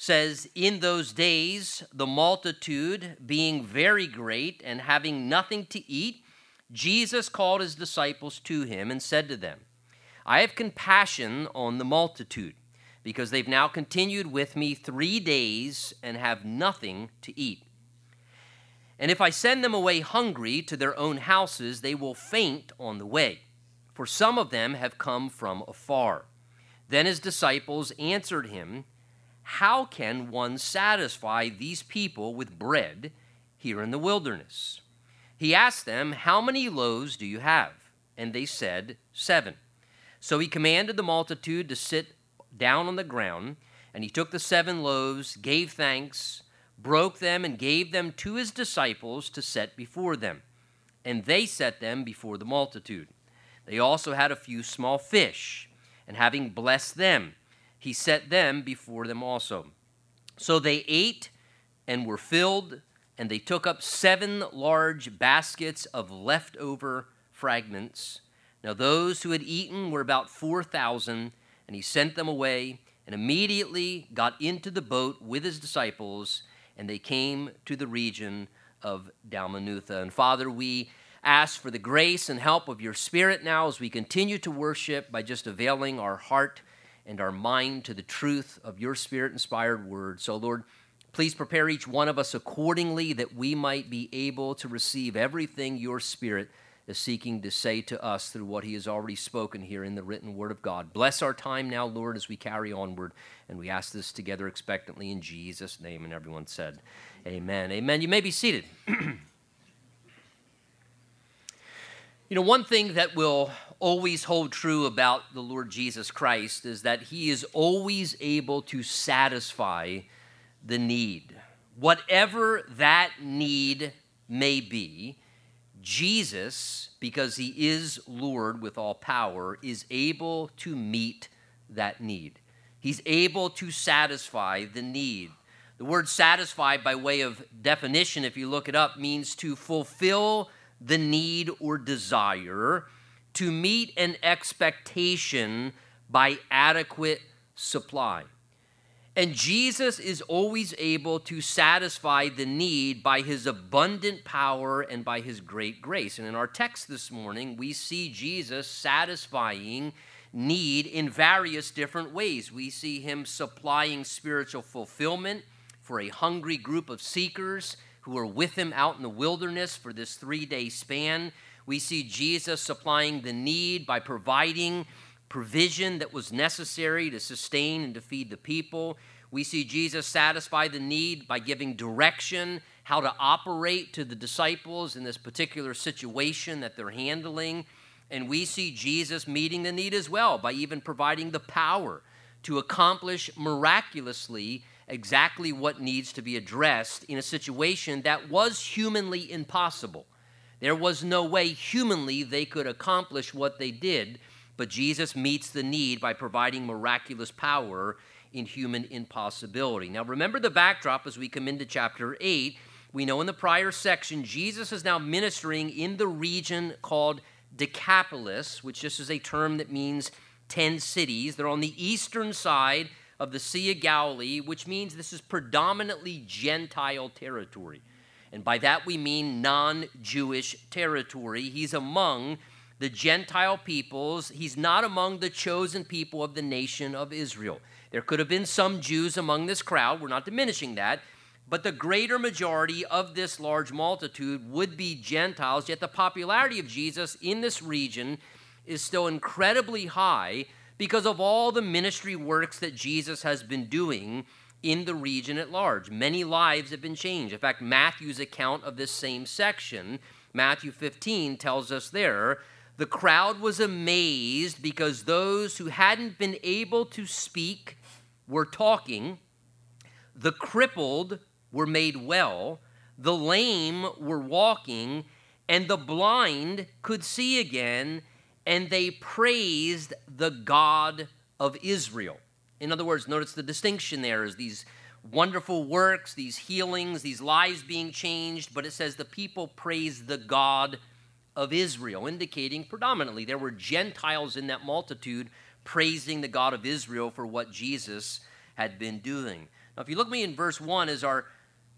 says, In those days, the multitude being very great and having nothing to eat, Jesus called his disciples to him and said to them, I have compassion on the multitude, because they've now continued with me three days and have nothing to eat. And if I send them away hungry to their own houses, they will faint on the way, for some of them have come from afar. Then his disciples answered him, how can one satisfy these people with bread here in the wilderness? He asked them, How many loaves do you have? And they said, Seven. So he commanded the multitude to sit down on the ground, and he took the seven loaves, gave thanks, broke them, and gave them to his disciples to set before them. And they set them before the multitude. They also had a few small fish, and having blessed them, he set them before them also. So they ate and were filled, and they took up seven large baskets of leftover fragments. Now, those who had eaten were about 4,000, and he sent them away and immediately got into the boat with his disciples, and they came to the region of Dalmanutha. And Father, we ask for the grace and help of your Spirit now as we continue to worship by just availing our heart and our mind to the truth of your spirit inspired word. So, Lord, please prepare each one of us accordingly that we might be able to receive everything your spirit is seeking to say to us through what he has already spoken here in the written word of God. Bless our time now, Lord, as we carry onward. And we ask this together expectantly in Jesus' name. And everyone said, Amen. Amen. You may be seated. you know, one thing that will always hold true about the Lord Jesus Christ is that he is always able to satisfy the need. Whatever that need may be, Jesus, because he is Lord with all power, is able to meet that need. He's able to satisfy the need. The word satisfy, by way of definition, if you look it up, means to fulfill the need or desire to meet an expectation by adequate supply. And Jesus is always able to satisfy the need by his abundant power and by his great grace. And in our text this morning, we see Jesus satisfying need in various different ways. We see him supplying spiritual fulfillment for a hungry group of seekers who are with him out in the wilderness for this three day span. We see Jesus supplying the need by providing provision that was necessary to sustain and to feed the people. We see Jesus satisfy the need by giving direction how to operate to the disciples in this particular situation that they're handling. And we see Jesus meeting the need as well by even providing the power to accomplish miraculously exactly what needs to be addressed in a situation that was humanly impossible. There was no way humanly they could accomplish what they did, but Jesus meets the need by providing miraculous power in human impossibility. Now, remember the backdrop as we come into chapter 8. We know in the prior section, Jesus is now ministering in the region called Decapolis, which just is a term that means 10 cities. They're on the eastern side of the Sea of Galilee, which means this is predominantly Gentile territory. And by that we mean non Jewish territory. He's among the Gentile peoples, he's not among the chosen people of the nation of Israel. There could have been some Jews among this crowd, we're not diminishing that, but the greater majority of this large multitude would be Gentiles, yet the popularity of Jesus in this region is still incredibly high because of all the ministry works that Jesus has been doing in the region at large. Many lives have been changed. In fact, Matthew's account of this same section, Matthew 15, tells us there the crowd was amazed because those who hadn't been able to speak were talking, the crippled were made well, the lame were walking, and the blind could see again, and they praised the God of Israel. In other words, notice the distinction there is these wonderful works, these healings, these lives being changed, but it says the people praised the God of Israel, indicating predominantly there were Gentiles in that multitude praising the God of Israel for what Jesus had been doing. Now, if you look at me in verse 1 as our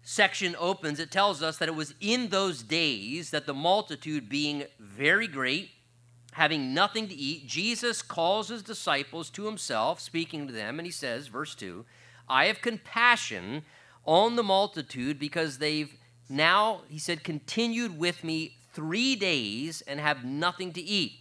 section opens, it tells us that it was in those days that the multitude being very great, having nothing to eat, Jesus calls his disciples to himself, speaking to them, and he says, verse 2, I have compassion on the multitude because they've now, he said, continued with me three days and have nothing to eat.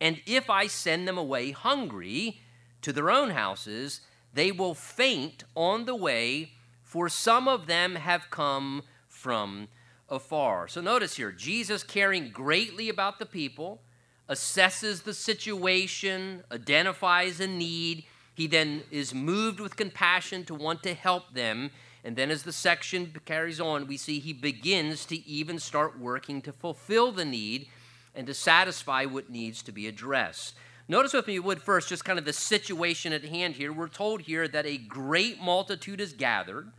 And if I send them away hungry to their own houses, they will faint on the way, for some of them have come from afar. So notice here, Jesus caring greatly about the people, assesses the situation, identifies a need. He then is moved with compassion to want to help them. And then, as the section carries on, we see he begins to even start working to fulfill the need and to satisfy what needs to be addressed. Notice with me, would first, just kind of the situation at hand here. We're told here that a great multitude is gathered.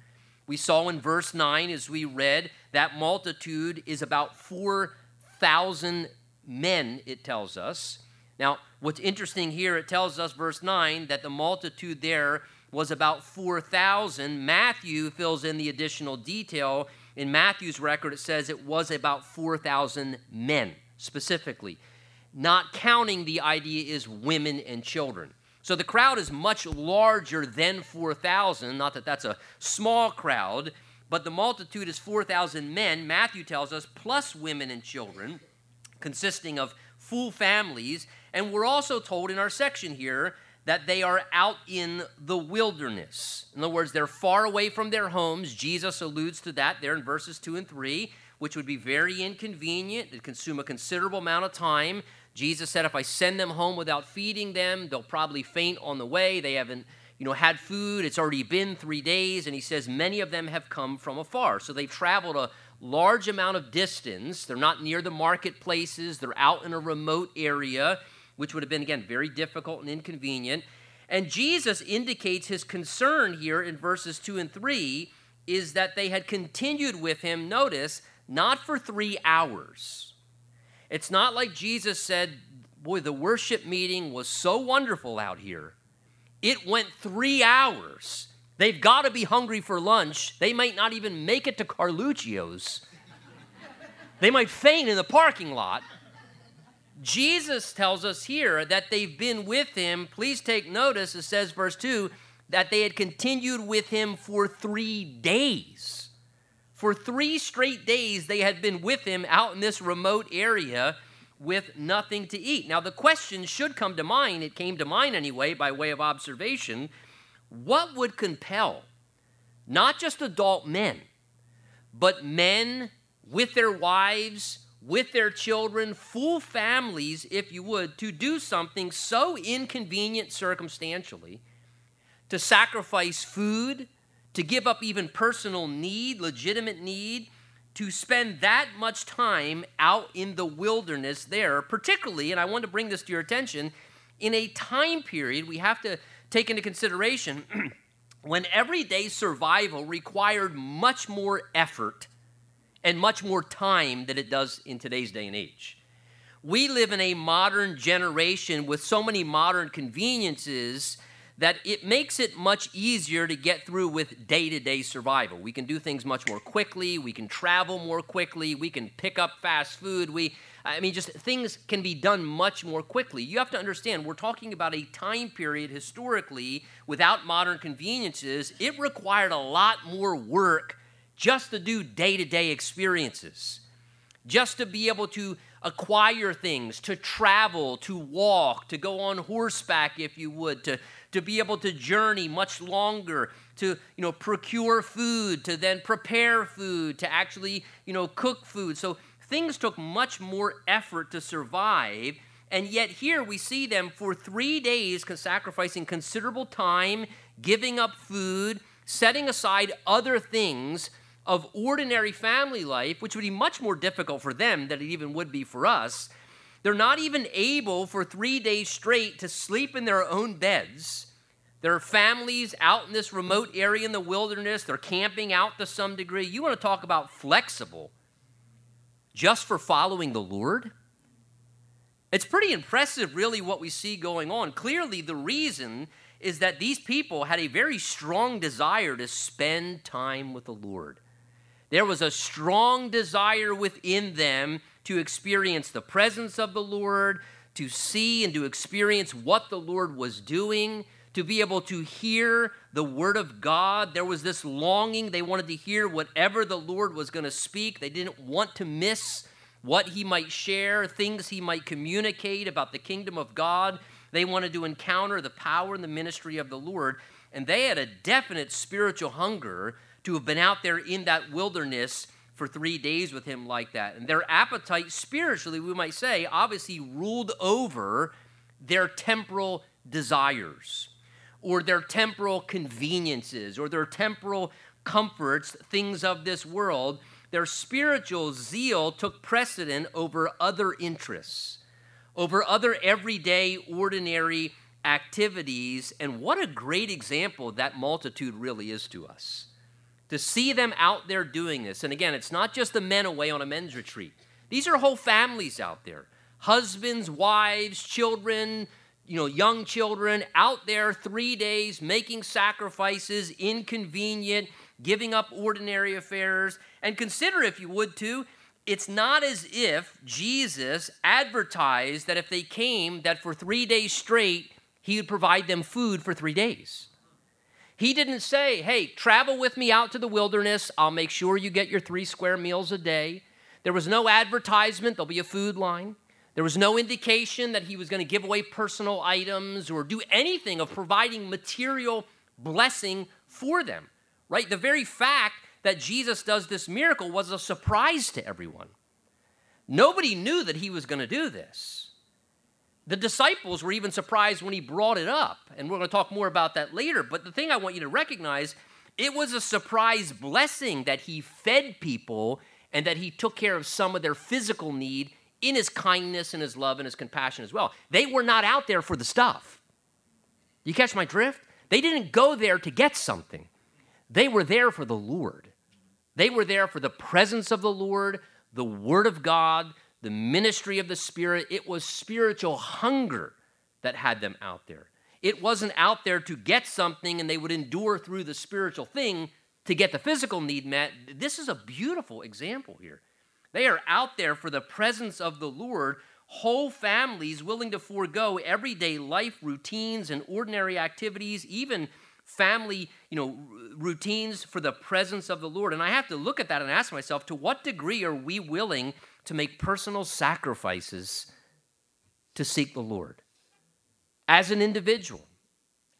We saw in verse 9 as we read that multitude is about 4,000 men, it tells us. Now, what's interesting here, it tells us, verse 9, that the multitude there was about 4,000. Matthew fills in the additional detail. In Matthew's record, it says it was about 4,000 men specifically not counting the idea is women and children. So the crowd is much larger than 4,000. Not that that's a small crowd, but the multitude is 4,000 men, Matthew tells us, plus women and children, consisting of full families. And we're also told in our section here that they are out in the wilderness. In other words, they're far away from their homes. Jesus alludes to that there in verses 2 and 3, which would be very inconvenient. It consume a considerable amount of time. Jesus said, if I send them home without feeding them, they'll probably faint on the way. They haven't, you know, had food. It's already been three days. And he says, many of them have come from afar. So they've traveled a large amount of distance. They're not near the marketplaces. They're out in a remote area, which would have been, again, very difficult and inconvenient. And Jesus indicates his concern here in verses 2 and 3 is that they had continued with him, notice, not for three hours it's not like Jesus said, Boy, the worship meeting was so wonderful out here. It went three hours. They've got to be hungry for lunch. They might not even make it to Carluccio's. they might faint in the parking lot. Jesus tells us here that they've been with him. Please take notice, it says, verse 2, that they had continued with him for three days. For three straight days, they had been with him out in this remote area with nothing to eat. Now, the question should come to mind, it came to mind anyway by way of observation what would compel not just adult men, but men with their wives, with their children, full families, if you would, to do something so inconvenient circumstantially, to sacrifice food, to give up even personal need, legitimate need, to spend that much time out in the wilderness there, particularly, and I want to bring this to your attention, in a time period we have to take into consideration when everyday survival required much more effort and much more time than it does in today's day and age. We live in a modern generation with so many modern conveniences that it makes it much easier to get through with day to day survival. We can do things much more quickly, we can travel more quickly, we can pick up fast food. We, I mean, just things can be done much more quickly. You have to understand, we're talking about a time period historically without modern conveniences. It required a lot more work just to do day to day experiences, just to be able to acquire things, to travel, to walk, to go on horseback, if you would, to to be able to journey much longer, to you know procure food, to then prepare food, to actually you know cook food. So things took much more effort to survive. And yet, here we see them for three days sacrificing considerable time, giving up food, setting aside other things of ordinary family life, which would be much more difficult for them than it even would be for us. They're not even able for three days straight to sleep in their own beds. There are families out in this remote area in the wilderness. They're camping out to some degree. You want to talk about flexible just for following the Lord? It's pretty impressive, really, what we see going on. Clearly, the reason is that these people had a very strong desire to spend time with the Lord. There was a strong desire within them to experience the presence of the Lord, to see and to experience what the Lord was doing, to be able to hear the word of God. There was this longing. They wanted to hear whatever the Lord was going to speak. They didn't want to miss what he might share, things he might communicate about the kingdom of God. They wanted to encounter the power and the ministry of the Lord. And they had a definite spiritual hunger to have been out there in that wilderness for three days with him like that. And their appetite, spiritually, we might say, obviously ruled over their temporal desires or their temporal conveniences or their temporal comforts, things of this world, their spiritual zeal took precedent over other interests, over other everyday, ordinary activities. And what a great example that multitude really is to us. To see them out there doing this. And again, it's not just the men away on a men's retreat, these are whole families out there husbands, wives, children, you know, young children out there three days making sacrifices, inconvenient, giving up ordinary affairs. And consider, if you would, too, it's not as if Jesus advertised that if they came, that for three days straight, he would provide them food for three days. He didn't say, hey, travel with me out to the wilderness. I'll make sure you get your three square meals a day. There was no advertisement, there'll be a food line. There was no indication that he was going to give away personal items or do anything of providing material blessing for them, right? The very fact that Jesus does this miracle was a surprise to everyone. Nobody knew that he was going to do this. The disciples were even surprised when he brought it up, and we're going to talk more about that later. But the thing I want you to recognize it was a surprise blessing that he fed people and that he took care of some of their physical need in his kindness and his love and his compassion as well. They were not out there for the stuff. You catch my drift? They didn't go there to get something, they were there for the Lord. They were there for the presence of the Lord, the Word of God, the ministry of the Spirit. It was spiritual hunger that had them out there. It wasn't out there to get something and they would endure through the spiritual thing to get the physical need met. This is a beautiful example here. They are out there for the presence of the Lord, whole families willing to forego everyday life routines and ordinary activities, even family, you know, routines for the presence of the Lord. And I have to look at that and ask myself, to what degree are we willing to make personal sacrifices to seek the Lord? As an individual,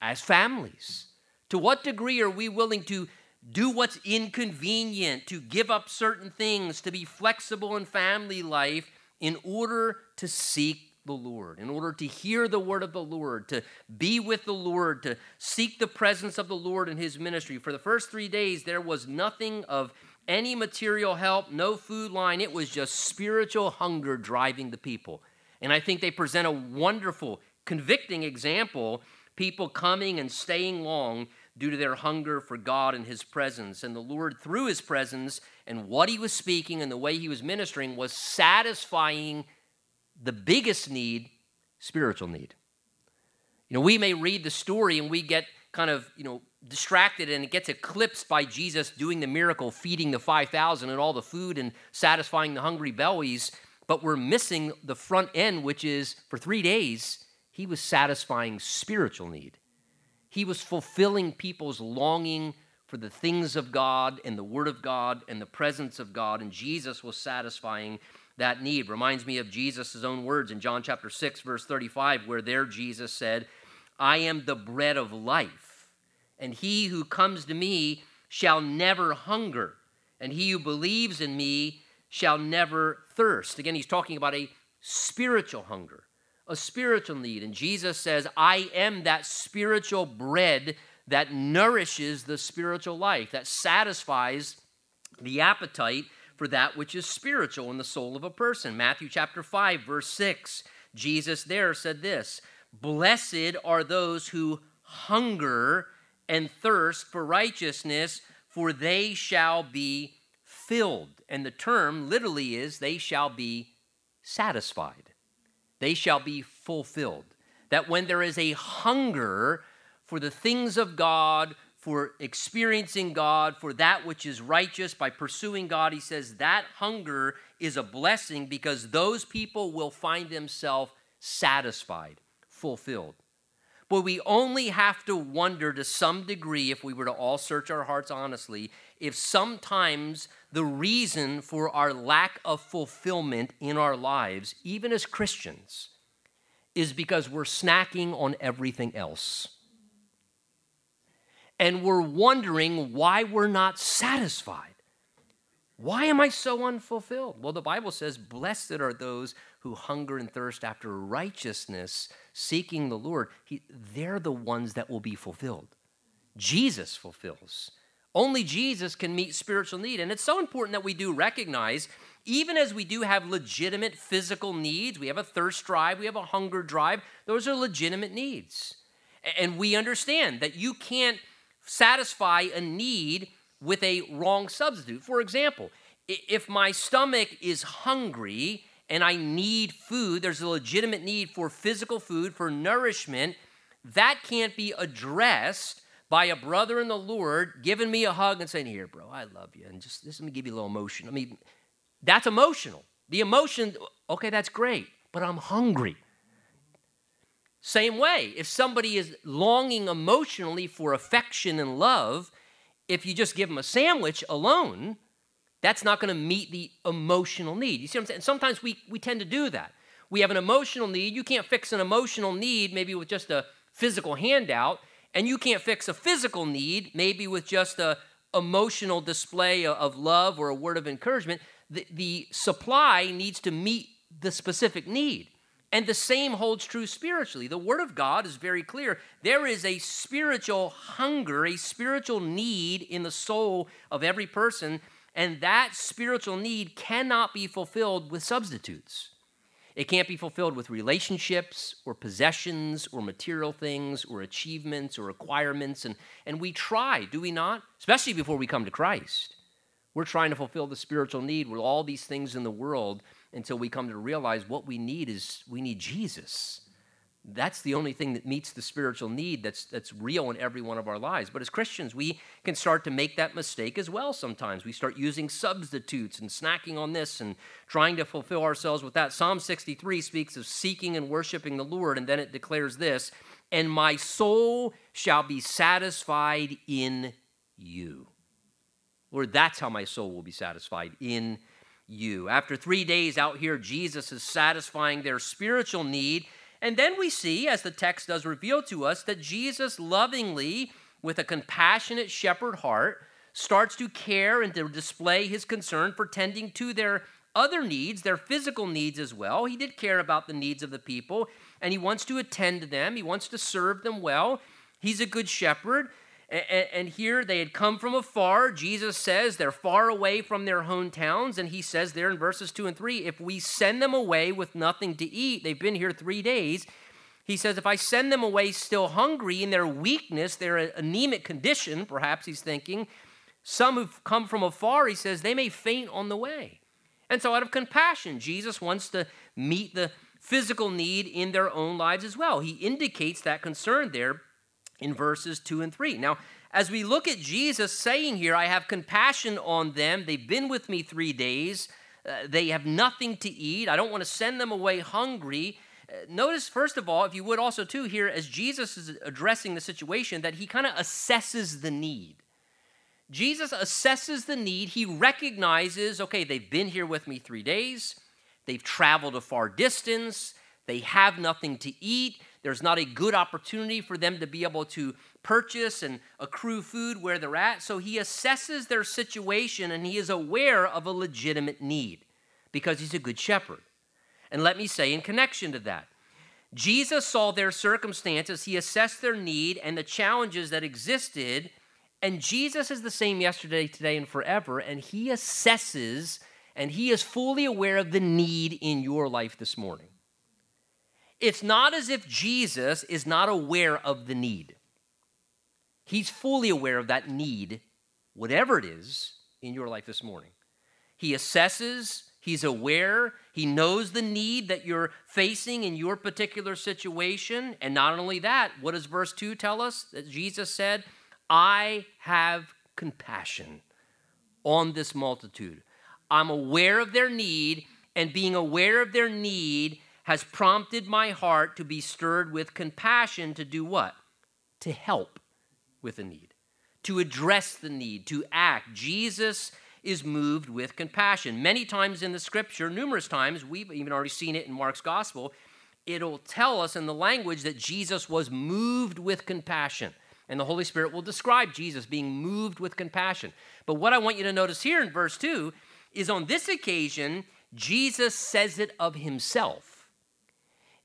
as families, to what degree are we willing to do what's inconvenient, to give up certain things, to be flexible in family life in order to seek the Lord, in order to hear the word of the Lord, to be with the Lord, to seek the presence of the Lord in his ministry. For the first three days, there was nothing of any material help, no food line. It was just spiritual hunger driving the people. And I think they present a wonderful, convicting example people coming and staying long due to their hunger for God and His presence. And the Lord, through His presence and what He was speaking and the way He was ministering, was satisfying the biggest need spiritual need. You know, we may read the story and we get kind of, you know, distracted and it gets eclipsed by Jesus doing the miracle, feeding the 5,000 and all the food and satisfying the hungry bellies. But we're missing the front end, which is for three days, he was satisfying spiritual need. He was fulfilling people's longing for the things of God and the Word of God and the presence of God, and Jesus was satisfying that need. Reminds me of Jesus' own words in John chapter 6, verse 35, where there Jesus said, I am the bread of life, and he who comes to me shall never hunger, and he who believes in me shall never thirst. Again, he's talking about a spiritual hunger a spiritual need. And Jesus says, I am that spiritual bread that nourishes the spiritual life, that satisfies the appetite for that which is spiritual in the soul of a person. Matthew chapter 5, verse 6, Jesus there said this Blessed are those who hunger and thirst for righteousness, for they shall be filled. And the term literally is, they shall be satisfied they shall be fulfilled. That when there is a hunger for the things of God, for experiencing God, for that which is righteous, by pursuing God, he says that hunger is a blessing because those people will find themselves satisfied, fulfilled. But we only have to wonder to some degree, if we were to all search our hearts honestly, if sometimes the reason for our lack of fulfillment in our lives, even as Christians, is because we're snacking on everything else. And we're wondering why we're not satisfied. Why am I so unfulfilled? Well, the Bible says, Blessed are those who hunger and thirst after righteousness, seeking the Lord. He, they're the ones that will be fulfilled. Jesus fulfills. Only Jesus can meet spiritual need. And it's so important that we do recognize, even as we do have legitimate physical needs, we have a thirst drive, we have a hunger drive, those are legitimate needs. And we understand that you can't satisfy a need with a wrong substitute. For example, if my stomach is hungry and I need food, there's a legitimate need for physical food, for nourishment, that can't be addressed by a brother in the Lord giving me a hug and saying, Here, bro, I love you. And just, just let me give you a little emotion. I mean, that's emotional. The emotion, okay, that's great, but I'm hungry. Same way, if somebody is longing emotionally for affection and love, if you just give them a sandwich alone, that's not going to meet the emotional need. You see what I'm saying? Sometimes we, we tend to do that. We have an emotional need. You can't fix an emotional need maybe with just a physical handout and you can't fix a physical need, maybe with just a emotional display of love or a word of encouragement. The, the supply needs to meet the specific need. And the same holds true spiritually. The Word of God is very clear. There is a spiritual hunger, a spiritual need in the soul of every person, and that spiritual need cannot be fulfilled with substitutes. It can't be fulfilled with relationships or possessions or material things or achievements or requirements. And, and we try, do we not? Especially before we come to Christ. We're trying to fulfill the spiritual need with all these things in the world until we come to realize what we need is we need Jesus. That's the only thing that meets the spiritual need that's, that's real in every one of our lives. But as Christians, we can start to make that mistake as well sometimes. We start using substitutes and snacking on this and trying to fulfill ourselves with that. Psalm 63 speaks of seeking and worshiping the Lord, and then it declares this And my soul shall be satisfied in you. Lord, that's how my soul will be satisfied in you. After three days out here, Jesus is satisfying their spiritual need and then we see, as the text does reveal to us, that Jesus lovingly, with a compassionate shepherd heart, starts to care and to display his concern for tending to their other needs, their physical needs as well. He did care about the needs of the people, and he wants to attend to them, he wants to serve them well. He's a good shepherd. And here they had come from afar. Jesus says they're far away from their hometowns. And he says there in verses 2 and 3 if we send them away with nothing to eat, they've been here three days. He says, if I send them away still hungry in their weakness, their anemic condition, perhaps he's thinking, some who've come from afar, he says, they may faint on the way. And so, out of compassion, Jesus wants to meet the physical need in their own lives as well. He indicates that concern there in verses 2 and 3. Now, as we look at Jesus saying here, I have compassion on them. They've been with me three days. Uh, they have nothing to eat. I don't want to send them away hungry. Uh, notice, first of all, if you would also, too, here, as Jesus is addressing the situation, that he kind of assesses the need. Jesus assesses the need. He recognizes, okay, they've been here with me three days. They've traveled a far distance. They have nothing to eat. There's not a good opportunity for them to be able to purchase and accrue food where they're at. So he assesses their situation and he is aware of a legitimate need because he's a good shepherd. And let me say, in connection to that, Jesus saw their circumstances, he assessed their need and the challenges that existed. And Jesus is the same yesterday, today, and forever. And he assesses and he is fully aware of the need in your life this morning. It's not as if Jesus is not aware of the need. He's fully aware of that need, whatever it is, in your life this morning. He assesses, He's aware. He knows the need that you're facing in your particular situation. And not only that, what does verse 2 tell us? That Jesus said, I have compassion on this multitude. I'm aware of their need, and being aware of their need has prompted my heart to be stirred with compassion to do what? To help with a need, to address the need, to act. Jesus is moved with compassion. Many times in the scripture, numerous times, we've even already seen it in Mark's gospel, it'll tell us in the language that Jesus was moved with compassion. And the Holy Spirit will describe Jesus being moved with compassion. But what I want you to notice here in verse 2 is on this occasion, Jesus says it of himself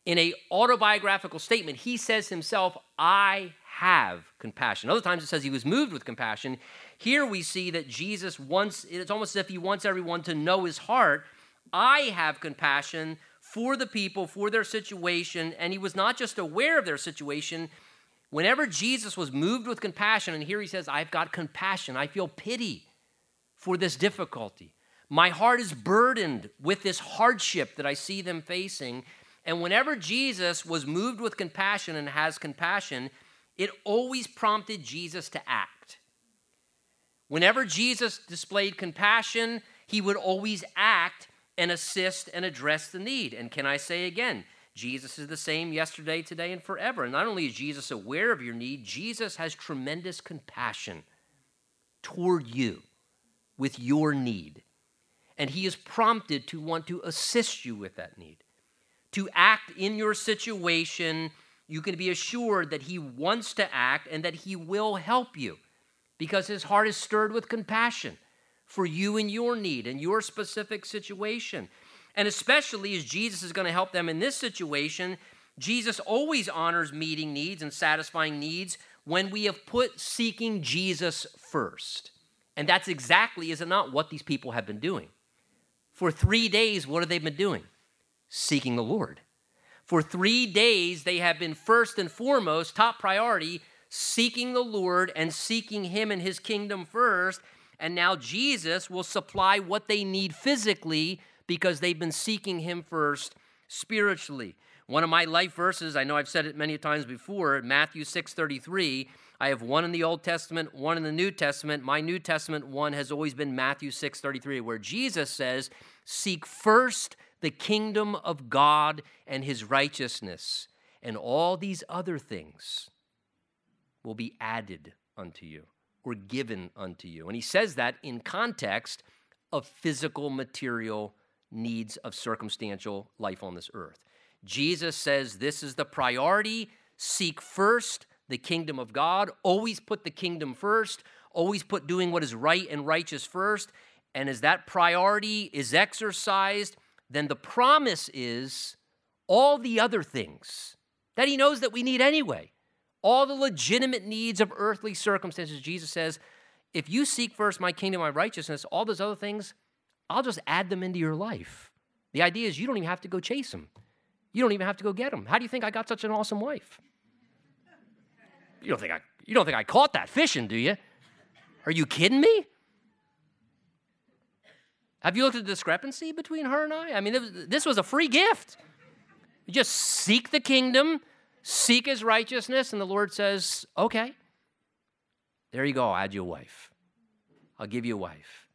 in a autobiographical statement, he says himself, I have compassion. Other times it says he was moved with compassion. Here we see that Jesus wants, it's almost as if he wants everyone to know his heart. I have compassion for the people, for their situation. And he was not just aware of their situation. Whenever Jesus was moved with compassion, and here he says, I've got compassion, I feel pity for this difficulty. My heart is burdened with this hardship that I see them facing. And whenever Jesus was moved with compassion and has compassion, it always prompted Jesus to act. Whenever Jesus displayed compassion, he would always act and assist and address the need. And can I say again, Jesus is the same yesterday, today, and forever. And not only is Jesus aware of your need, Jesus has tremendous compassion toward you with your need. And he is prompted to want to assist you with that need to act in your situation, you can be assured that He wants to act and that He will help you because His heart is stirred with compassion for you and your need and your specific situation. And especially as Jesus is going to help them in this situation, Jesus always honors meeting needs and satisfying needs when we have put seeking Jesus first. And that's exactly, is it not, what these people have been doing? For three days, what have they been doing? Seeking the Lord. For three days, they have been first and foremost, top priority, seeking the Lord and seeking Him and His kingdom first. And now Jesus will supply what they need physically because they've been seeking Him first spiritually. One of my life verses, I know I've said it many times before, Matthew 6:33. I have one in the Old Testament, one in the New Testament. My New Testament one has always been Matthew 6:33, where Jesus says, "Seek first the kingdom of God and his righteousness, and all these other things will be added unto you or given unto you. And he says that in context of physical, material needs of circumstantial life on this earth. Jesus says this is the priority. Seek first the kingdom of God. Always put the kingdom first. Always put doing what is right and righteous first. And as that priority is exercised, then the promise is all the other things that he knows that we need anyway, all the legitimate needs of earthly circumstances. Jesus says, if you seek first my kingdom, my righteousness, all those other things, I'll just add them into your life. The idea is you don't even have to go chase them. You don't even have to go get them. How do you think I got such an awesome wife? You don't think I, you don't think I caught that fishing, do you? Are you kidding me? Have you looked at the discrepancy between her and I? I mean, this was a free gift. You just seek the kingdom, seek his righteousness, and the Lord says, okay, there you go, I'll add you a wife. I'll give you a wife.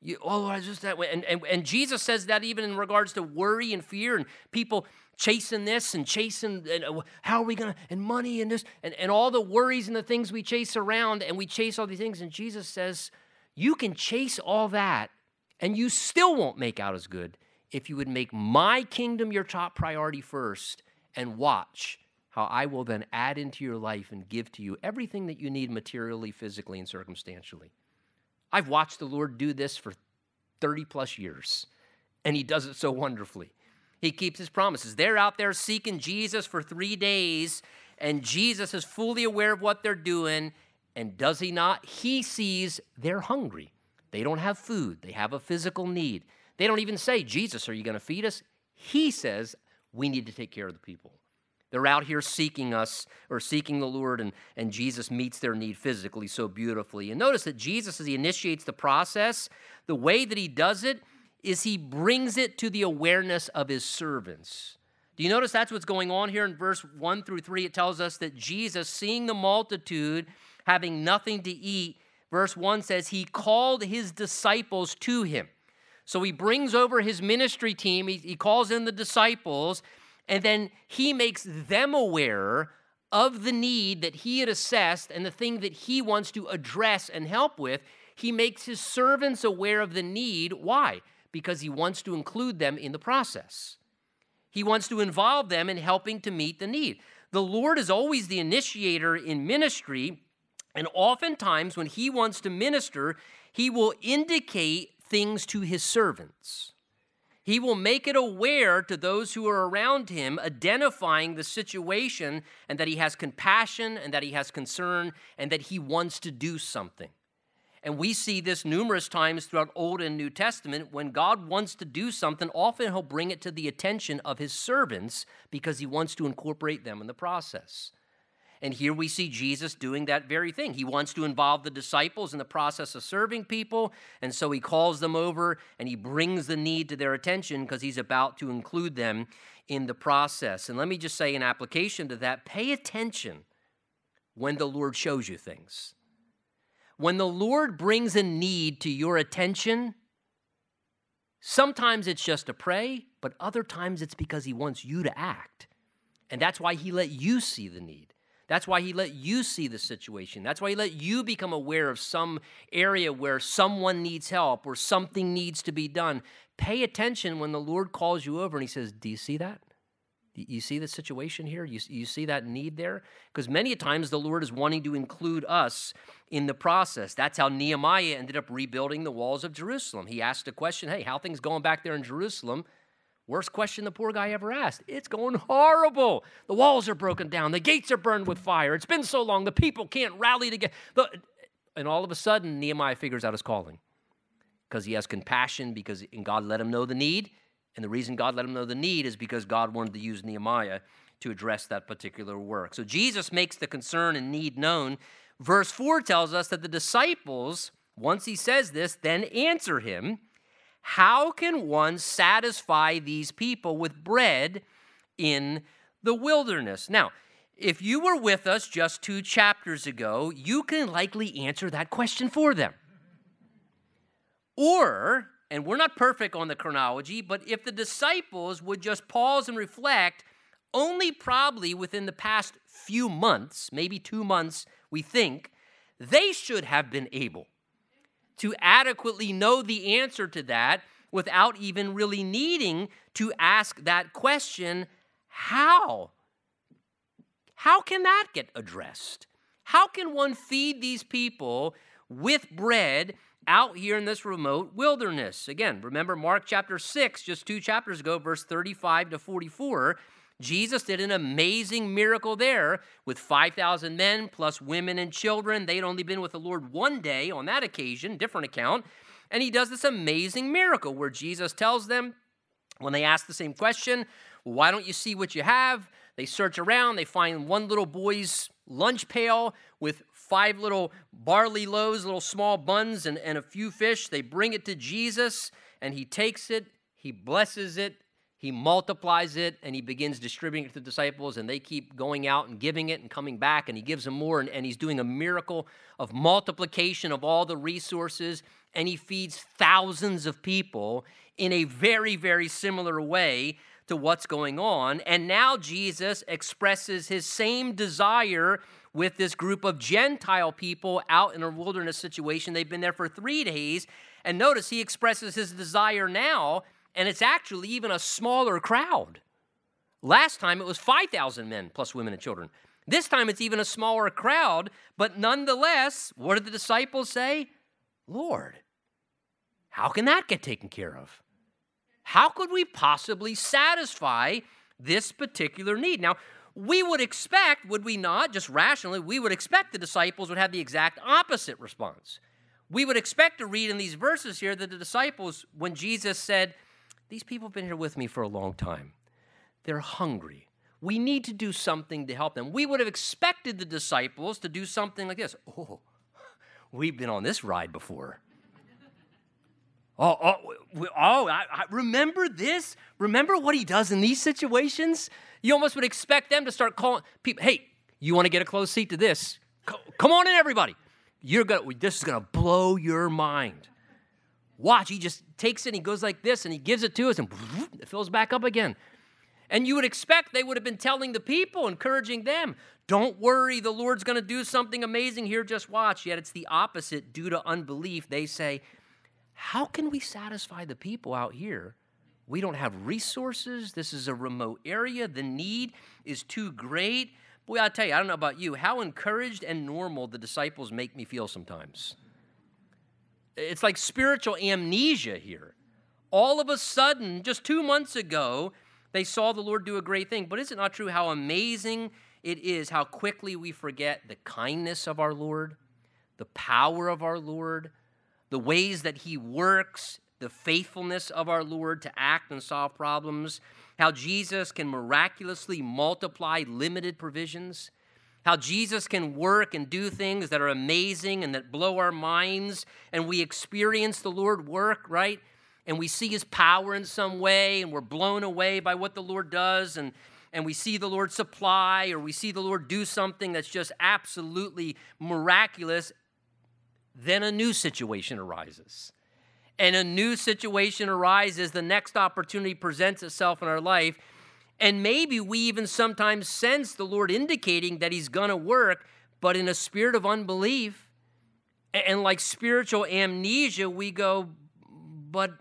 You, oh, I just that way. And, and, and Jesus says that even in regards to worry and fear and people chasing this and chasing, and uh, how are we going to, and money and this, and, and all the worries and the things we chase around, and we chase all these things. And Jesus says, you can chase all that and you still won't make out as good if you would make my kingdom your top priority first and watch how I will then add into your life and give to you everything that you need materially, physically, and circumstantially. I've watched the Lord do this for 30 plus years, and He does it so wonderfully. He keeps His promises. They're out there seeking Jesus for three days, and Jesus is fully aware of what they're doing. And does He not? He sees they're hungry. They don't have food, they have a physical need. They don't even say, Jesus, are you going to feed us? He says, we need to take care of the people. They're out here seeking us or seeking the Lord, and, and Jesus meets their need physically so beautifully. And notice that Jesus, as he initiates the process, the way that he does it is he brings it to the awareness of his servants. Do you notice that's what's going on here in verse 1 through 3? It tells us that Jesus, seeing the multitude having nothing to eat, verse 1 says, he called his disciples to him. So he brings over his ministry team, he, he calls in the disciples, and then he makes them aware of the need that he had assessed and the thing that he wants to address and help with. He makes his servants aware of the need. Why? Because he wants to include them in the process. He wants to involve them in helping to meet the need. The Lord is always the initiator in ministry, and oftentimes when he wants to minister, he will indicate things to his servants. He will make it aware to those who are around him, identifying the situation and that he has compassion and that he has concern and that he wants to do something. And we see this numerous times throughout Old and New Testament. When God wants to do something, often he'll bring it to the attention of his servants because he wants to incorporate them in the process. And here we see Jesus doing that very thing. He wants to involve the disciples in the process of serving people. And so he calls them over and he brings the need to their attention because he's about to include them in the process. And let me just say, in application to that, pay attention when the Lord shows you things. When the Lord brings a need to your attention, sometimes it's just to pray, but other times it's because He wants you to act. And that's why He let you see the need. That's why He let you see the situation. That's why He let you become aware of some area where someone needs help or something needs to be done. Pay attention when the Lord calls you over and He says, Do you see that? You see the situation here? You, you see that need there? Because many times the Lord is wanting to include us in the process. That's how Nehemiah ended up rebuilding the walls of Jerusalem. He asked a question Hey, how things going back there in Jerusalem? Worst question the poor guy ever asked. It's going horrible. The walls are broken down. The gates are burned with fire. It's been so long. The people can't rally together. And all of a sudden, Nehemiah figures out his calling because he has compassion because and God let him know the need and the reason God let him know the need is because God wanted to use Nehemiah to address that particular work. So Jesus makes the concern and need known. Verse 4 tells us that the disciples, once he says this, then answer him How can one satisfy these people with bread in the wilderness? Now, if you were with us just two chapters ago, you can likely answer that question for them. Or and we're not perfect on the chronology, but if the disciples would just pause and reflect, only probably within the past few months, maybe two months, we think, they should have been able to adequately know the answer to that without even really needing to ask that question how? How can that get addressed? How can one feed these people with bread out here in this remote wilderness. Again, remember Mark chapter 6, just two chapters ago, verse 35 to 44. Jesus did an amazing miracle there with 5,000 men plus women and children. They'd only been with the Lord one day on that occasion, different account. And he does this amazing miracle where Jesus tells them, when they ask the same question, why don't you see what you have? They search around, they find one little boy's lunch pail with five little barley loaves, little small buns, and, and a few fish. They bring it to Jesus, and he takes it, he blesses it, he multiplies it, and he begins distributing it to the disciples, and they keep going out and giving it and coming back, and he gives them more, and, and he's doing a miracle of multiplication of all the resources, and he feeds thousands of people in a very, very similar way to what's going on. And now Jesus expresses his same desire with this group of Gentile people out in a wilderness situation. They've been there for three days. And notice he expresses his desire now, and it's actually even a smaller crowd. Last time it was 5,000 men plus women and children. This time it's even a smaller crowd, but nonetheless, what did the disciples say? Lord, how can that get taken care of? How could we possibly satisfy this particular need? Now, we would expect, would we not, just rationally, we would expect the disciples would have the exact opposite response. We would expect to read in these verses here that the disciples, when Jesus said, These people have been here with me for a long time, they're hungry. We need to do something to help them. We would have expected the disciples to do something like this Oh, we've been on this ride before. Oh, oh, oh, I, I, remember this? Remember what he does in these situations? You almost would expect them to start calling people, hey, you want to get a close seat to this? Come on in, everybody. You're gonna, this is going to blow your mind. Watch, he just takes it and he goes like this and he gives it to us and it fills back up again. And you would expect they would have been telling the people, encouraging them, don't worry, the Lord's going to do something amazing here, just watch. Yet it's the opposite. Due to unbelief, they say, How can we satisfy the people out here? We don't have resources. This is a remote area. The need is too great. Boy, I'll tell you, I don't know about you, how encouraged and normal the disciples make me feel sometimes. It's like spiritual amnesia here. All of a sudden, just two months ago, they saw the Lord do a great thing. But is it not true how amazing it is how quickly we forget the kindness of our Lord, the power of our Lord, the ways that He works, the faithfulness of our Lord to act and solve problems, how Jesus can miraculously multiply limited provisions, how Jesus can work and do things that are amazing and that blow our minds, and we experience the Lord work, right? and we see his power in some way and we're blown away by what the Lord does and and we see the Lord supply or we see the Lord do something that's just absolutely miraculous, then a new situation arises. And a new situation arises, the next opportunity presents itself in our life. And maybe we even sometimes sense the Lord indicating that He's going to work, but in a spirit of unbelief and like spiritual amnesia, we go, but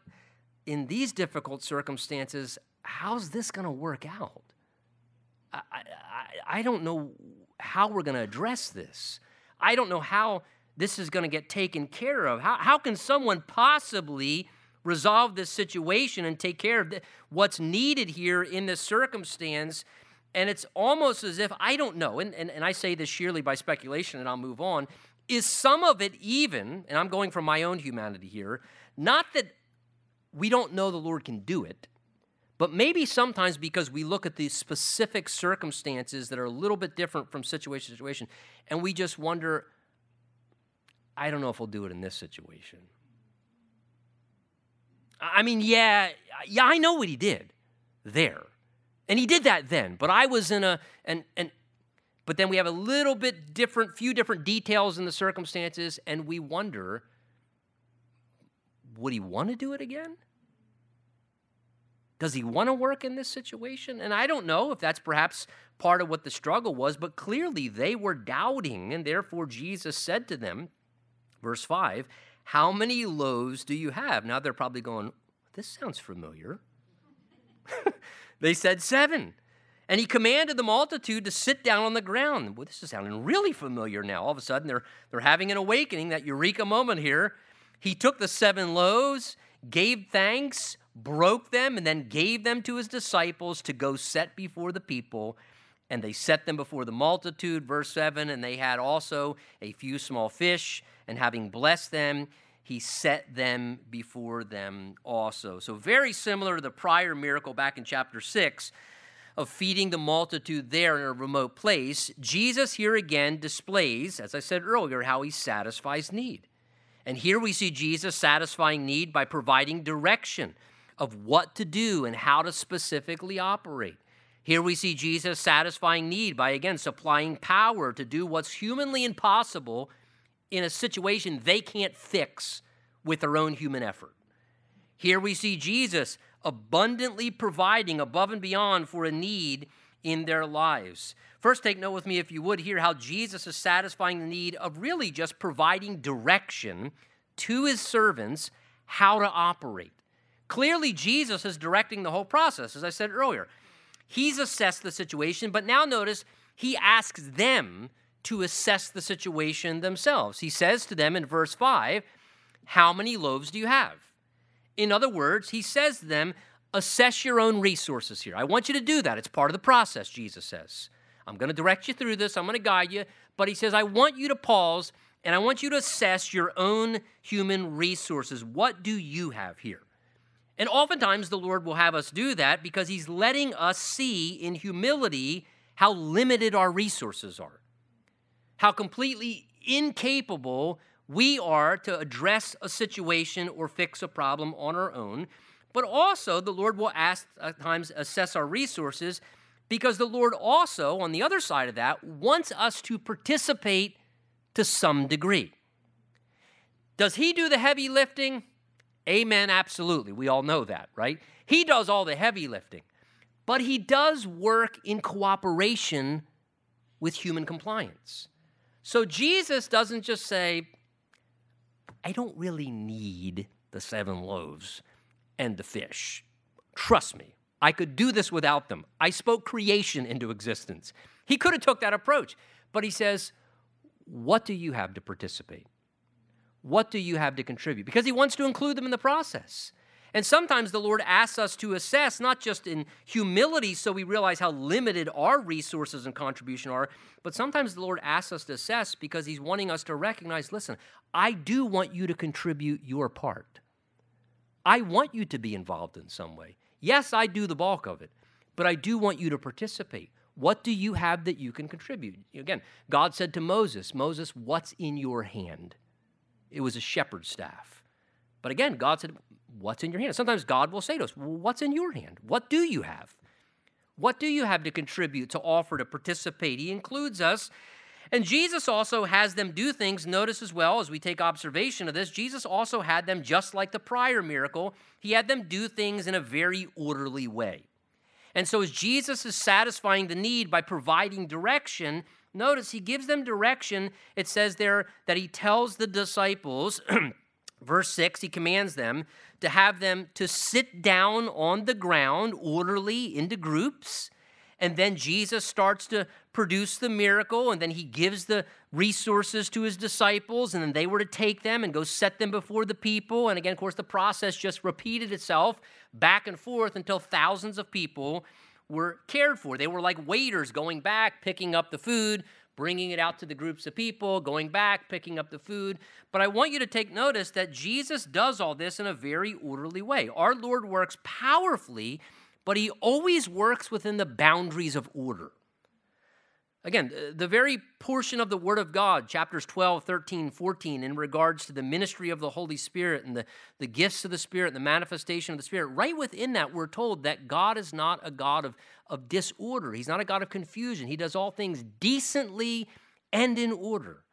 in these difficult circumstances, how's this going to work out? I, I, I don't know how we're going to address this. I don't know how this is going to get taken care of. How, how can someone possibly resolve this situation and take care of the, what's needed here in this circumstance? And it's almost as if, I don't know, and, and, and I say this sheerly by speculation and I'll move on, is some of it even, and I'm going from my own humanity here, not that we don't know the Lord can do it. But maybe sometimes because we look at the specific circumstances that are a little bit different from situation to situation, and we just wonder, I don't know if we'll do it in this situation. I mean, yeah, yeah, I know what he did there. And he did that then, but I was in a and and but then we have a little bit different, few different details in the circumstances, and we wonder, would he want to do it again? Does he want to work in this situation? And I don't know if that's perhaps part of what the struggle was, but clearly they were doubting, and therefore Jesus said to them, verse 5, How many loaves do you have? Now they're probably going, This sounds familiar. they said, Seven. And he commanded the multitude to sit down on the ground. Well, this is sounding really familiar now. All of a sudden, they're, they're having an awakening, that eureka moment here. He took the seven loaves, gave thanks, broke them, and then gave them to his disciples to go set before the people. And they set them before the multitude, verse 7. And they had also a few small fish, and having blessed them, he set them before them also. So, very similar to the prior miracle back in chapter 6 of feeding the multitude there in a remote place, Jesus here again displays, as I said earlier, how he satisfies need. And here we see Jesus satisfying need by providing direction of what to do and how to specifically operate. Here we see Jesus satisfying need by again supplying power to do what's humanly impossible in a situation they can't fix with their own human effort. Here we see Jesus abundantly providing above and beyond for a need in their lives. First, take note with me, if you would, here how Jesus is satisfying the need of really just providing direction to his servants how to operate. Clearly, Jesus is directing the whole process, as I said earlier. He's assessed the situation, but now notice he asks them to assess the situation themselves. He says to them in verse 5, How many loaves do you have? In other words, he says to them, Assess your own resources here. I want you to do that. It's part of the process, Jesus says. I'm going to direct you through this, I'm going to guide you. But he says, I want you to pause and I want you to assess your own human resources. What do you have here? And oftentimes the Lord will have us do that because He's letting us see in humility how limited our resources are, how completely incapable We are to address a situation or fix a problem on our own, but also the Lord will ask at times assess our resources because the Lord also, on the other side of that, wants us to participate to some degree. Does He do the heavy lifting? Amen, absolutely. We all know that, right? He does all the heavy lifting, but He does work in cooperation with human compliance. So Jesus doesn't just say, I don't really need the seven loaves and the fish. Trust me, I could do this without them. I spoke creation into existence. He could have took that approach, but he says, "What do you have to participate? What do you have to contribute?" Because he wants to include them in the process. And sometimes the Lord asks us to assess, not just in humility, so we realize how limited our resources and contribution are, but sometimes the Lord asks us to assess because He's wanting us to recognize listen, I do want you to contribute your part. I want you to be involved in some way. Yes, I do the bulk of it, but I do want you to participate. What do you have that you can contribute? Again, God said to Moses, Moses, what's in your hand? It was a shepherd's staff. But again, God said, What's in your hand? Sometimes God will say to us, well, What's in your hand? What do you have? What do you have to contribute, to offer, to participate? He includes us. And Jesus also has them do things. Notice as well, as we take observation of this, Jesus also had them, just like the prior miracle, he had them do things in a very orderly way. And so, as Jesus is satisfying the need by providing direction, notice he gives them direction. It says there that he tells the disciples, Verse 6, he commands them to have them to sit down on the ground orderly into groups. And then Jesus starts to produce the miracle, and then he gives the resources to his disciples, and then they were to take them and go set them before the people. And again, of course, the process just repeated itself back and forth until thousands of people were cared for. They were like waiters going back, picking up the food, bringing it out to the groups of people, going back, picking up the food. But I want you to take notice that Jesus does all this in a very orderly way. Our Lord works powerfully, but he always works within the boundaries of order. Again, the very portion of the Word of God, chapters 12, 13, 14, in regards to the ministry of the Holy Spirit and the, the gifts of the Spirit and the manifestation of the Spirit, right within that, we're told that God is not a God of, of disorder. He's not a God of confusion. He does all things decently and in order.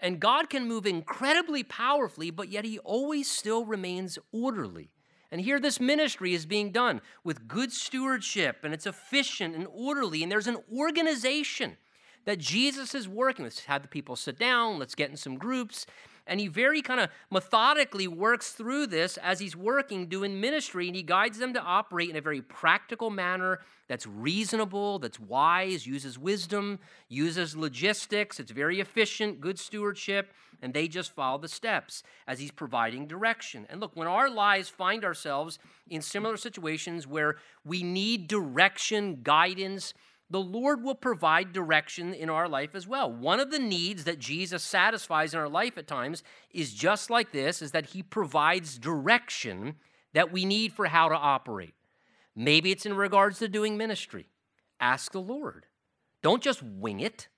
And God can move incredibly powerfully, but yet He always still remains orderly. And here, this ministry is being done with good stewardship, and it's efficient and orderly, and there's an organization that Jesus is working. Let's have the people sit down, let's get in some groups. And he very kind of methodically works through this as he's working, doing ministry, and he guides them to operate in a very practical manner that's reasonable, that's wise, uses wisdom, uses logistics. It's very efficient, good stewardship, and they just follow the steps as he's providing direction. And look, when our lives find ourselves in similar situations where we need direction, guidance, the Lord will provide direction in our life as well. One of the needs that Jesus satisfies in our life at times is just like this is that he provides direction that we need for how to operate. Maybe it's in regards to doing ministry. Ask the Lord. Don't just wing it.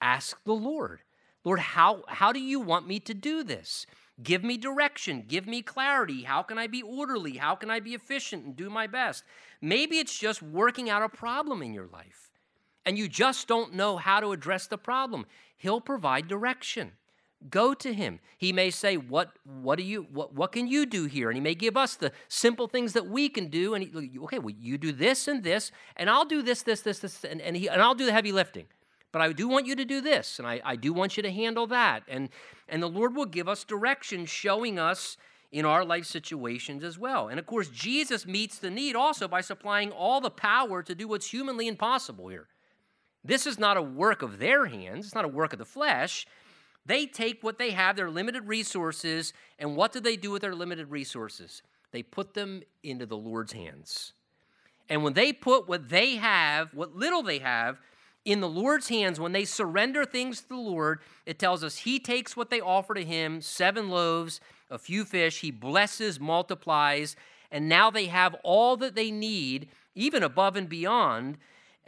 Ask the Lord. Lord, how, how do you want me to do this? Give me direction. Give me clarity. How can I be orderly? How can I be efficient and do my best? Maybe it's just working out a problem in your life and you just don't know how to address the problem, He'll provide direction. Go to him. He may say, "What? What do you? What? What can you do here?" And he may give us the simple things that we can do. And he, okay, well, you do this and this, and I'll do this, this, this, this, and, and he and I'll do the heavy lifting. But I do want you to do this, and I, I do want you to handle that. And and the Lord will give us direction, showing us in our life situations as well. And of course, Jesus meets the need also by supplying all the power to do what's humanly impossible here. This is not a work of their hands, it's not a work of the flesh. They take what they have, their limited resources, and what do they do with their limited resources? They put them into the Lord's hands. And when they put what they have, what little they have, in the Lord's hands, when they surrender things to the Lord, it tells us He takes what they offer to Him seven loaves, a few fish, He blesses, multiplies, and now they have all that they need, even above and beyond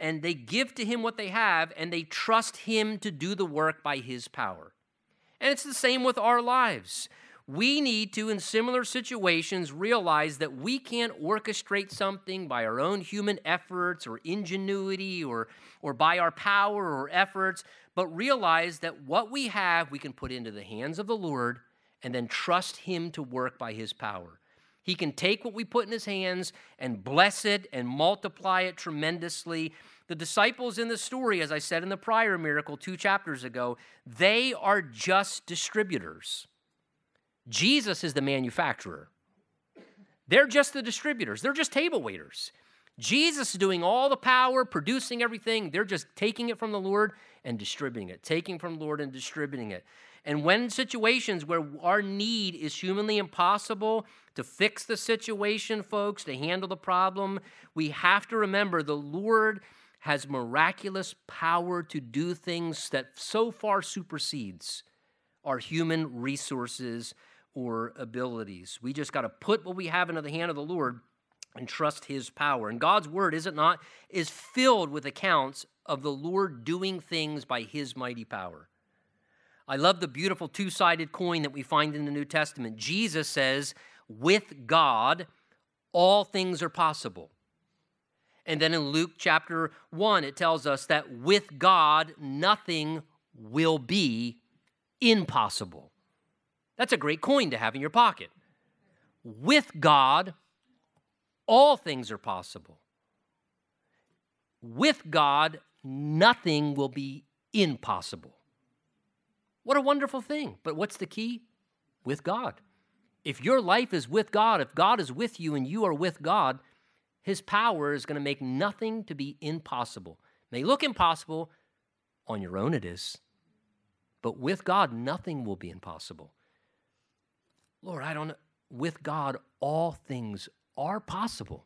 and they give to him what they have and they trust him to do the work by his power. And it's the same with our lives. We need to, in similar situations, realize that we can't orchestrate something by our own human efforts or ingenuity or, or by our power or efforts, but realize that what we have we can put into the hands of the Lord and then trust Him to work by His power. He can take what we put in His hands and bless it and multiply it tremendously. The disciples in the story, as I said in the prior miracle two chapters ago, they are just distributors. Jesus is the manufacturer. They're just the distributors, they're just table waiters. Jesus is doing all the power, producing everything. They're just taking it from the Lord and distributing it, taking from the Lord and distributing it. And when situations where our need is humanly impossible to fix the situation, folks, to handle the problem, we have to remember the Lord has miraculous power to do things that so far supersedes our human resources or abilities. We just got to put what we have into the hand of the Lord and trust his power. And God's word, is it not, is filled with accounts of the Lord doing things by his mighty power. I love the beautiful two sided coin that we find in the New Testament. Jesus says, with God, all things are possible. And then in Luke chapter 1, it tells us that with God, nothing will be impossible. That's a great coin to have in your pocket. With God, all things are possible. With God, nothing will be impossible. What a wonderful thing. But what's the key? With God. If your life is with God, if God is with you and you are with God, his power is going to make nothing to be impossible. It may look impossible, on your own it is. But with God, nothing will be impossible. Lord, I don't know. With God, all things are possible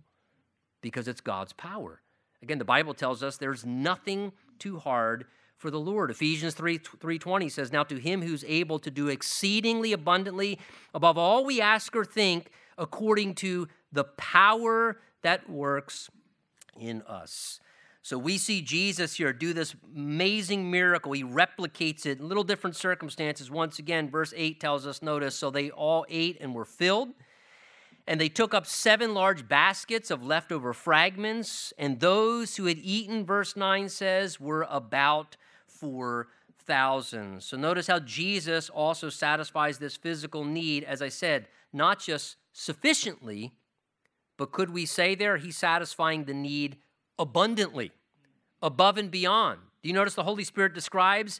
because it's God's power. Again, the Bible tells us there's nothing too hard for the Lord. Ephesians 3 3:20 says, "Now to him who's able to do exceedingly abundantly above all we ask or think, according to the power that works in us." So we see Jesus here do this amazing miracle. He replicates it in little different circumstances. Once again, verse 8 tells us, notice, so they all ate and were filled. And they took up seven large baskets of leftover fragments. And those who had eaten, verse 9 says, were about 4,000. So notice how Jesus also satisfies this physical need, as I said, not just sufficiently, but could we say there, he's satisfying the need abundantly, above and beyond. Do you notice the Holy Spirit describes?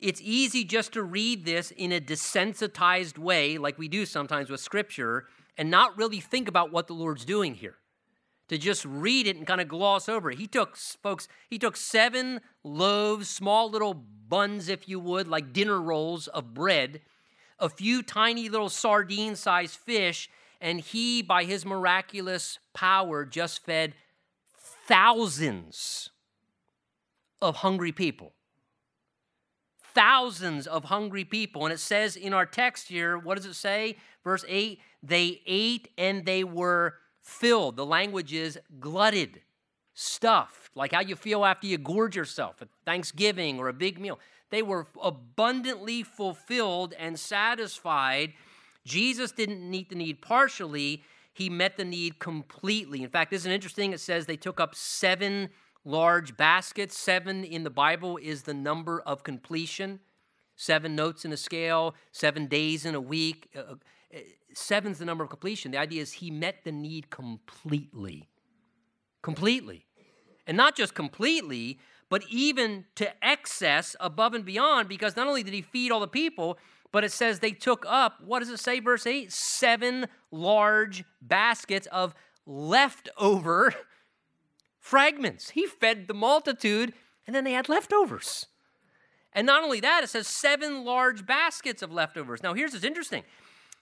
It's easy just to read this in a desensitized way, like we do sometimes with Scripture, and not really think about what the Lord's doing here. To just read it and kind of gloss over it. He took, folks, he took seven loaves, small little buns, if you would, like dinner rolls of bread, a few tiny little sardine sized fish, and he, by his miraculous power, just fed thousands of hungry people. Thousands of hungry people. And it says in our text here, what does it say? Verse 8 they ate and they were filled. The language is glutted, stuffed, like how you feel after you gorge yourself at Thanksgiving or a big meal. They were abundantly fulfilled and satisfied. Jesus didn't meet the need partially, he met the need completely. In fact, this isn't interesting? It says they took up seven large baskets. Seven in the Bible is the number of completion. Seven notes in a scale, seven days in a week. Uh, uh, Seven's the number of completion. The idea is he met the need completely. Completely. And not just completely, but even to excess above and beyond, because not only did he feed all the people, but it says they took up, what does it say, verse 8? Seven large baskets of leftover fragments. He fed the multitude, and then they had leftovers. And not only that, it says seven large baskets of leftovers. Now, here's what's interesting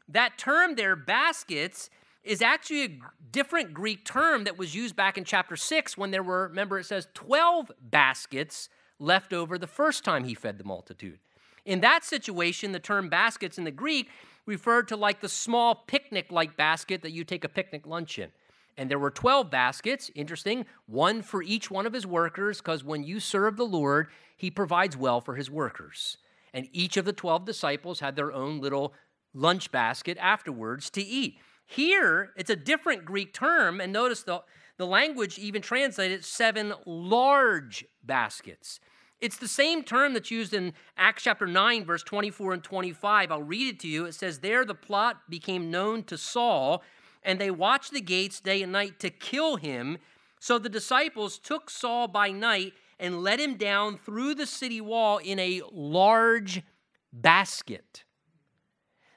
that term there, baskets, is actually a different Greek term that was used back in chapter 6 when there were, remember, it says 12 baskets left over the first time he fed the multitude. In that situation, the term baskets in the Greek referred to like the small picnic like basket that you take a picnic lunch in. And there were 12 baskets, interesting, one for each one of his workers, because when you serve the Lord, he provides well for his workers. and each of the 12 disciples had their own little lunch basket afterwards to eat. Here, it's a different Greek term, and notice the, the language even translated seven large baskets. It's the same term that's used in Acts chapter 9, verse 24 and 25. I'll read it to you. It says, There the plot became known to Saul, and they watched the gates day and night to kill him. So the disciples took Saul by night and let him down through the city wall in a large basket.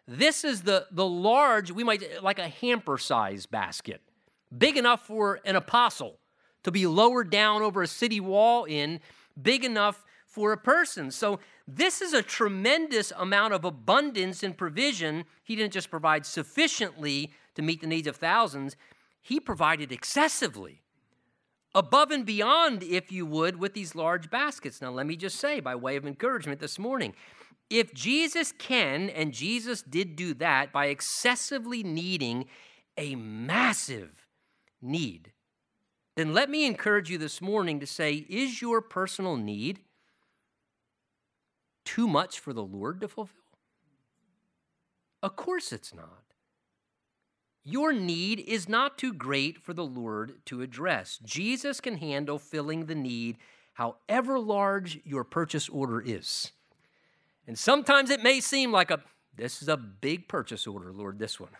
This is the, the large, we might like a hamper size basket, big enough for an apostle to be lowered down over a city wall in, big enough for a person. So, this is a tremendous amount of abundance and provision. He didn't just provide sufficiently to meet the needs of thousands, he provided excessively above and beyond, if you would, with these large baskets. Now, let me just say, by way of encouragement this morning, if Jesus can, and Jesus did do that by excessively needing a massive need, then let me encourage you this morning to say, is your personal need too much for the Lord to fulfill? Of course it's not. Your need is not too great for the Lord to address. Jesus can handle filling the need, however large your purchase order is. And sometimes it may seem like a this is a big purchase order, Lord, this one.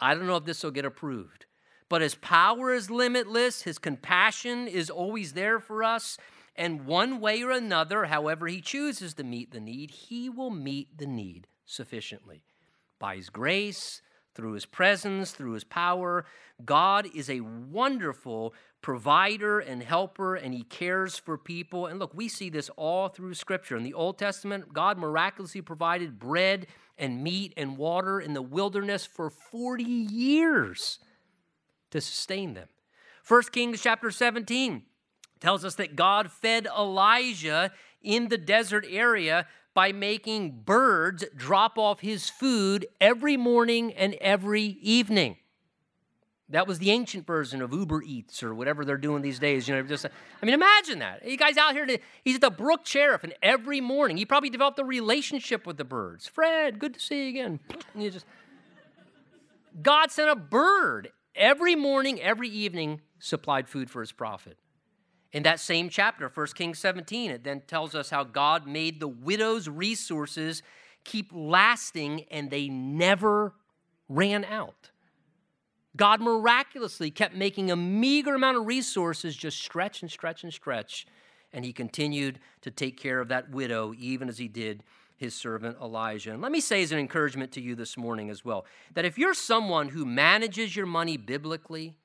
I don't know if this will get approved. But his power is limitless, his compassion is always there for us, and one way or another, however he chooses to meet the need, he will meet the need sufficiently by his grace, through his presence, through his power. God is a wonderful provider and helper, and he cares for people. And look, we see this all through Scripture. In the Old Testament, God miraculously provided bread and meat and water in the wilderness for 40 years to sustain them. 1 Kings chapter 17 tells us that God fed Elijah in the desert area by making birds drop off his food every morning and every evening. That was the ancient version of Uber Eats or whatever they're doing these days. You know, just I mean, imagine that. You guys out here, to, he's at the Brook Cherith, and every morning he probably developed a relationship with the birds. Fred, good to see you again. And you just God sent a bird every morning, every evening, supplied food for his prophet. In that same chapter, 1 Kings 17, it then tells us how God made the widow's resources keep lasting and they never ran out. God miraculously kept making a meager amount of resources just stretch and stretch and stretch. And he continued to take care of that widow, even as he did his servant Elijah. And let me say as an encouragement to you this morning as well that if you're someone who manages your money biblically,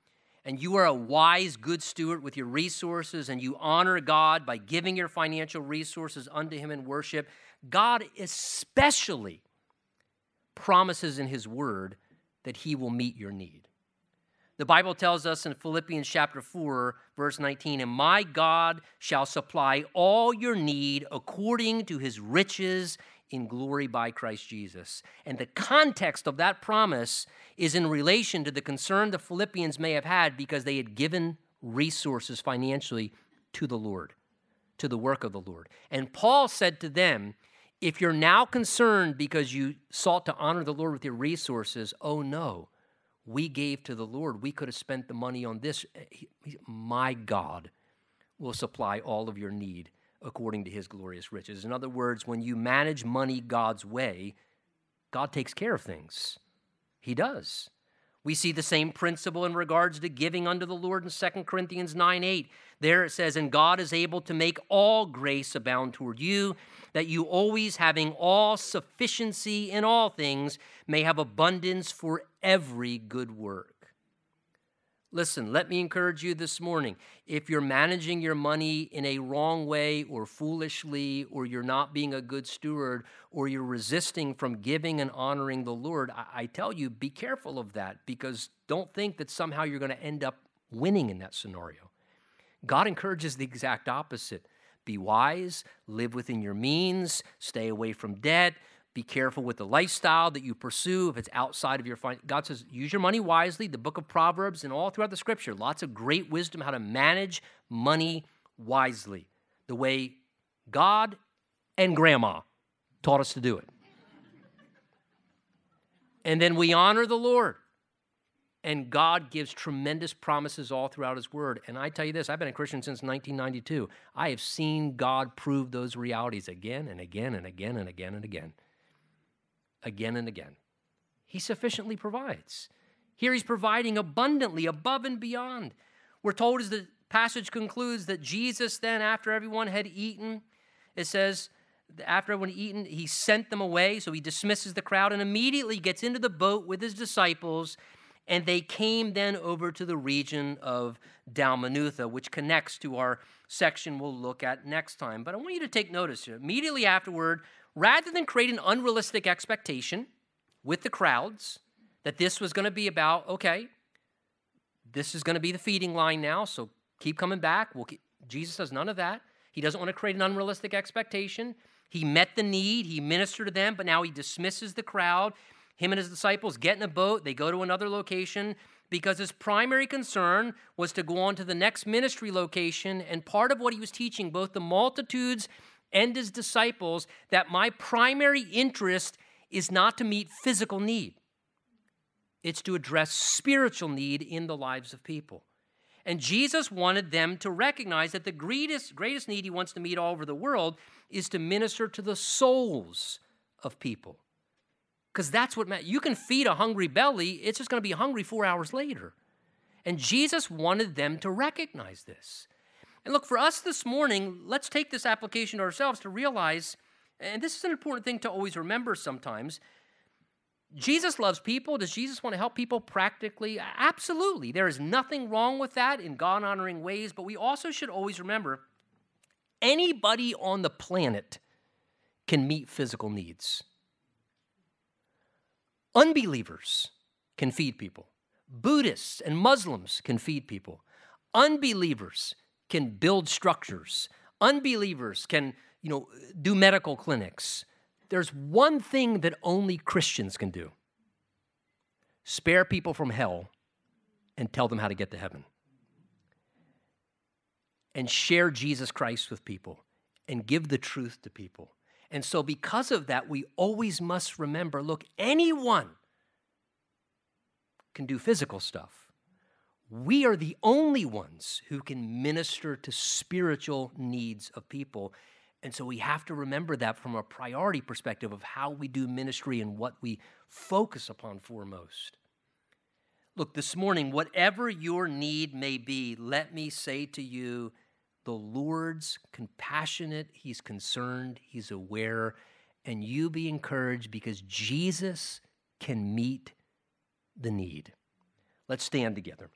and you are a wise, good steward with your resources, and you honor God by giving your financial resources unto Him in worship, God especially promises in His Word that He will meet your need. The Bible tells us in Philippians chapter 4, verse 19, and my God shall supply all your need according to his riches in glory by Christ Jesus. And the context of that promise is in relation to the concern the Philippians may have had because they had given resources financially to the Lord, to the work of the Lord. And Paul said to them, if you're now concerned because you sought to honor the Lord with your resources, oh no, we gave to the Lord. We could have spent the money on this. Eh, My God will supply all of your need according to his glorious riches. In other words, when you manage money God's way, God takes care of things. He does. We see the same principle in regards to giving unto the Lord in 2 Corinthians 9 8. There it says, And God is able to make all grace abound toward you, that you always, having all sufficiency in all things, may have abundance for every good work. Listen, let me encourage you this morning. If you're managing your money in a wrong way or foolishly, or you're not being a good steward, or you're resisting from giving and honoring the Lord, I, I tell you, be careful of that because don't think that somehow you're going to end up winning in that scenario. God encourages the exact opposite. Be wise, live within your means, stay away from debt, be careful with the lifestyle that you pursue if it's outside of your God says use your money wisely. The book of Proverbs and all throughout the scripture, lots of great wisdom how to manage money wisely. The way God and grandma taught us to do it. And then we honor the Lord. And God gives tremendous promises all throughout His Word. And I tell you this I've been a Christian since 1992. I have seen God prove those realities again and again and again and again and again. Again and again. He sufficiently provides. Here He's providing abundantly, above and beyond. We're told as the passage concludes that Jesus, then, after everyone had eaten, it says, after everyone had eaten, he sent them away. So he dismisses the crowd and immediately gets into the boat with his disciples and they came then over to the region of Dalmanutha, which connects to our section we'll look at next time. But I want you to take notice here. Immediately afterward, rather than create an unrealistic expectation with the crowds that this was going to be about, okay, this is going to be the feeding line now, so keep coming back. We'll keep, Jesus does none of that. He doesn't want to create an unrealistic expectation. He met the need, he ministered to them, but now he dismisses the crowd. Him and his disciples get in a boat, they go to another location because his primary concern was to go on to the next ministry location. And part of what he was teaching, both the multitudes and his disciples, that my primary interest is not to meet physical need, it's to address spiritual need in the lives of people. And Jesus wanted them to recognize that the greatest, greatest need he wants to meet all over the world is to minister to the souls of people because that's what matters. You can feed a hungry belly, it's just going to be hungry four hours later. And Jesus wanted them to recognize this. And look, for us this morning, let's take this application to ourselves to realize, and this is an important thing to always remember sometimes. Jesus loves people. Does Jesus want to help people practically? Absolutely. There is nothing wrong with that in God honoring ways, but we also should always remember anybody on the planet can meet physical needs. Unbelievers can feed people. Buddhists and Muslims can feed people. Unbelievers can build structures. Unbelievers can, you know, do medical clinics. There's one thing that only Christians can do. Spare people from hell and tell them how to get to heaven. And share Jesus Christ with people and give the truth to people and so, because of that, we always must remember look, anyone can do physical stuff. We are the only ones who can minister to spiritual needs of people. And so we have to remember that from a priority perspective of how we do ministry and what we focus upon foremost. Look, this morning, whatever your need may be, let me say to you the Lord's compassionate, He's concerned, He's aware, and you be encouraged because Jesus can meet the need. Let's stand together.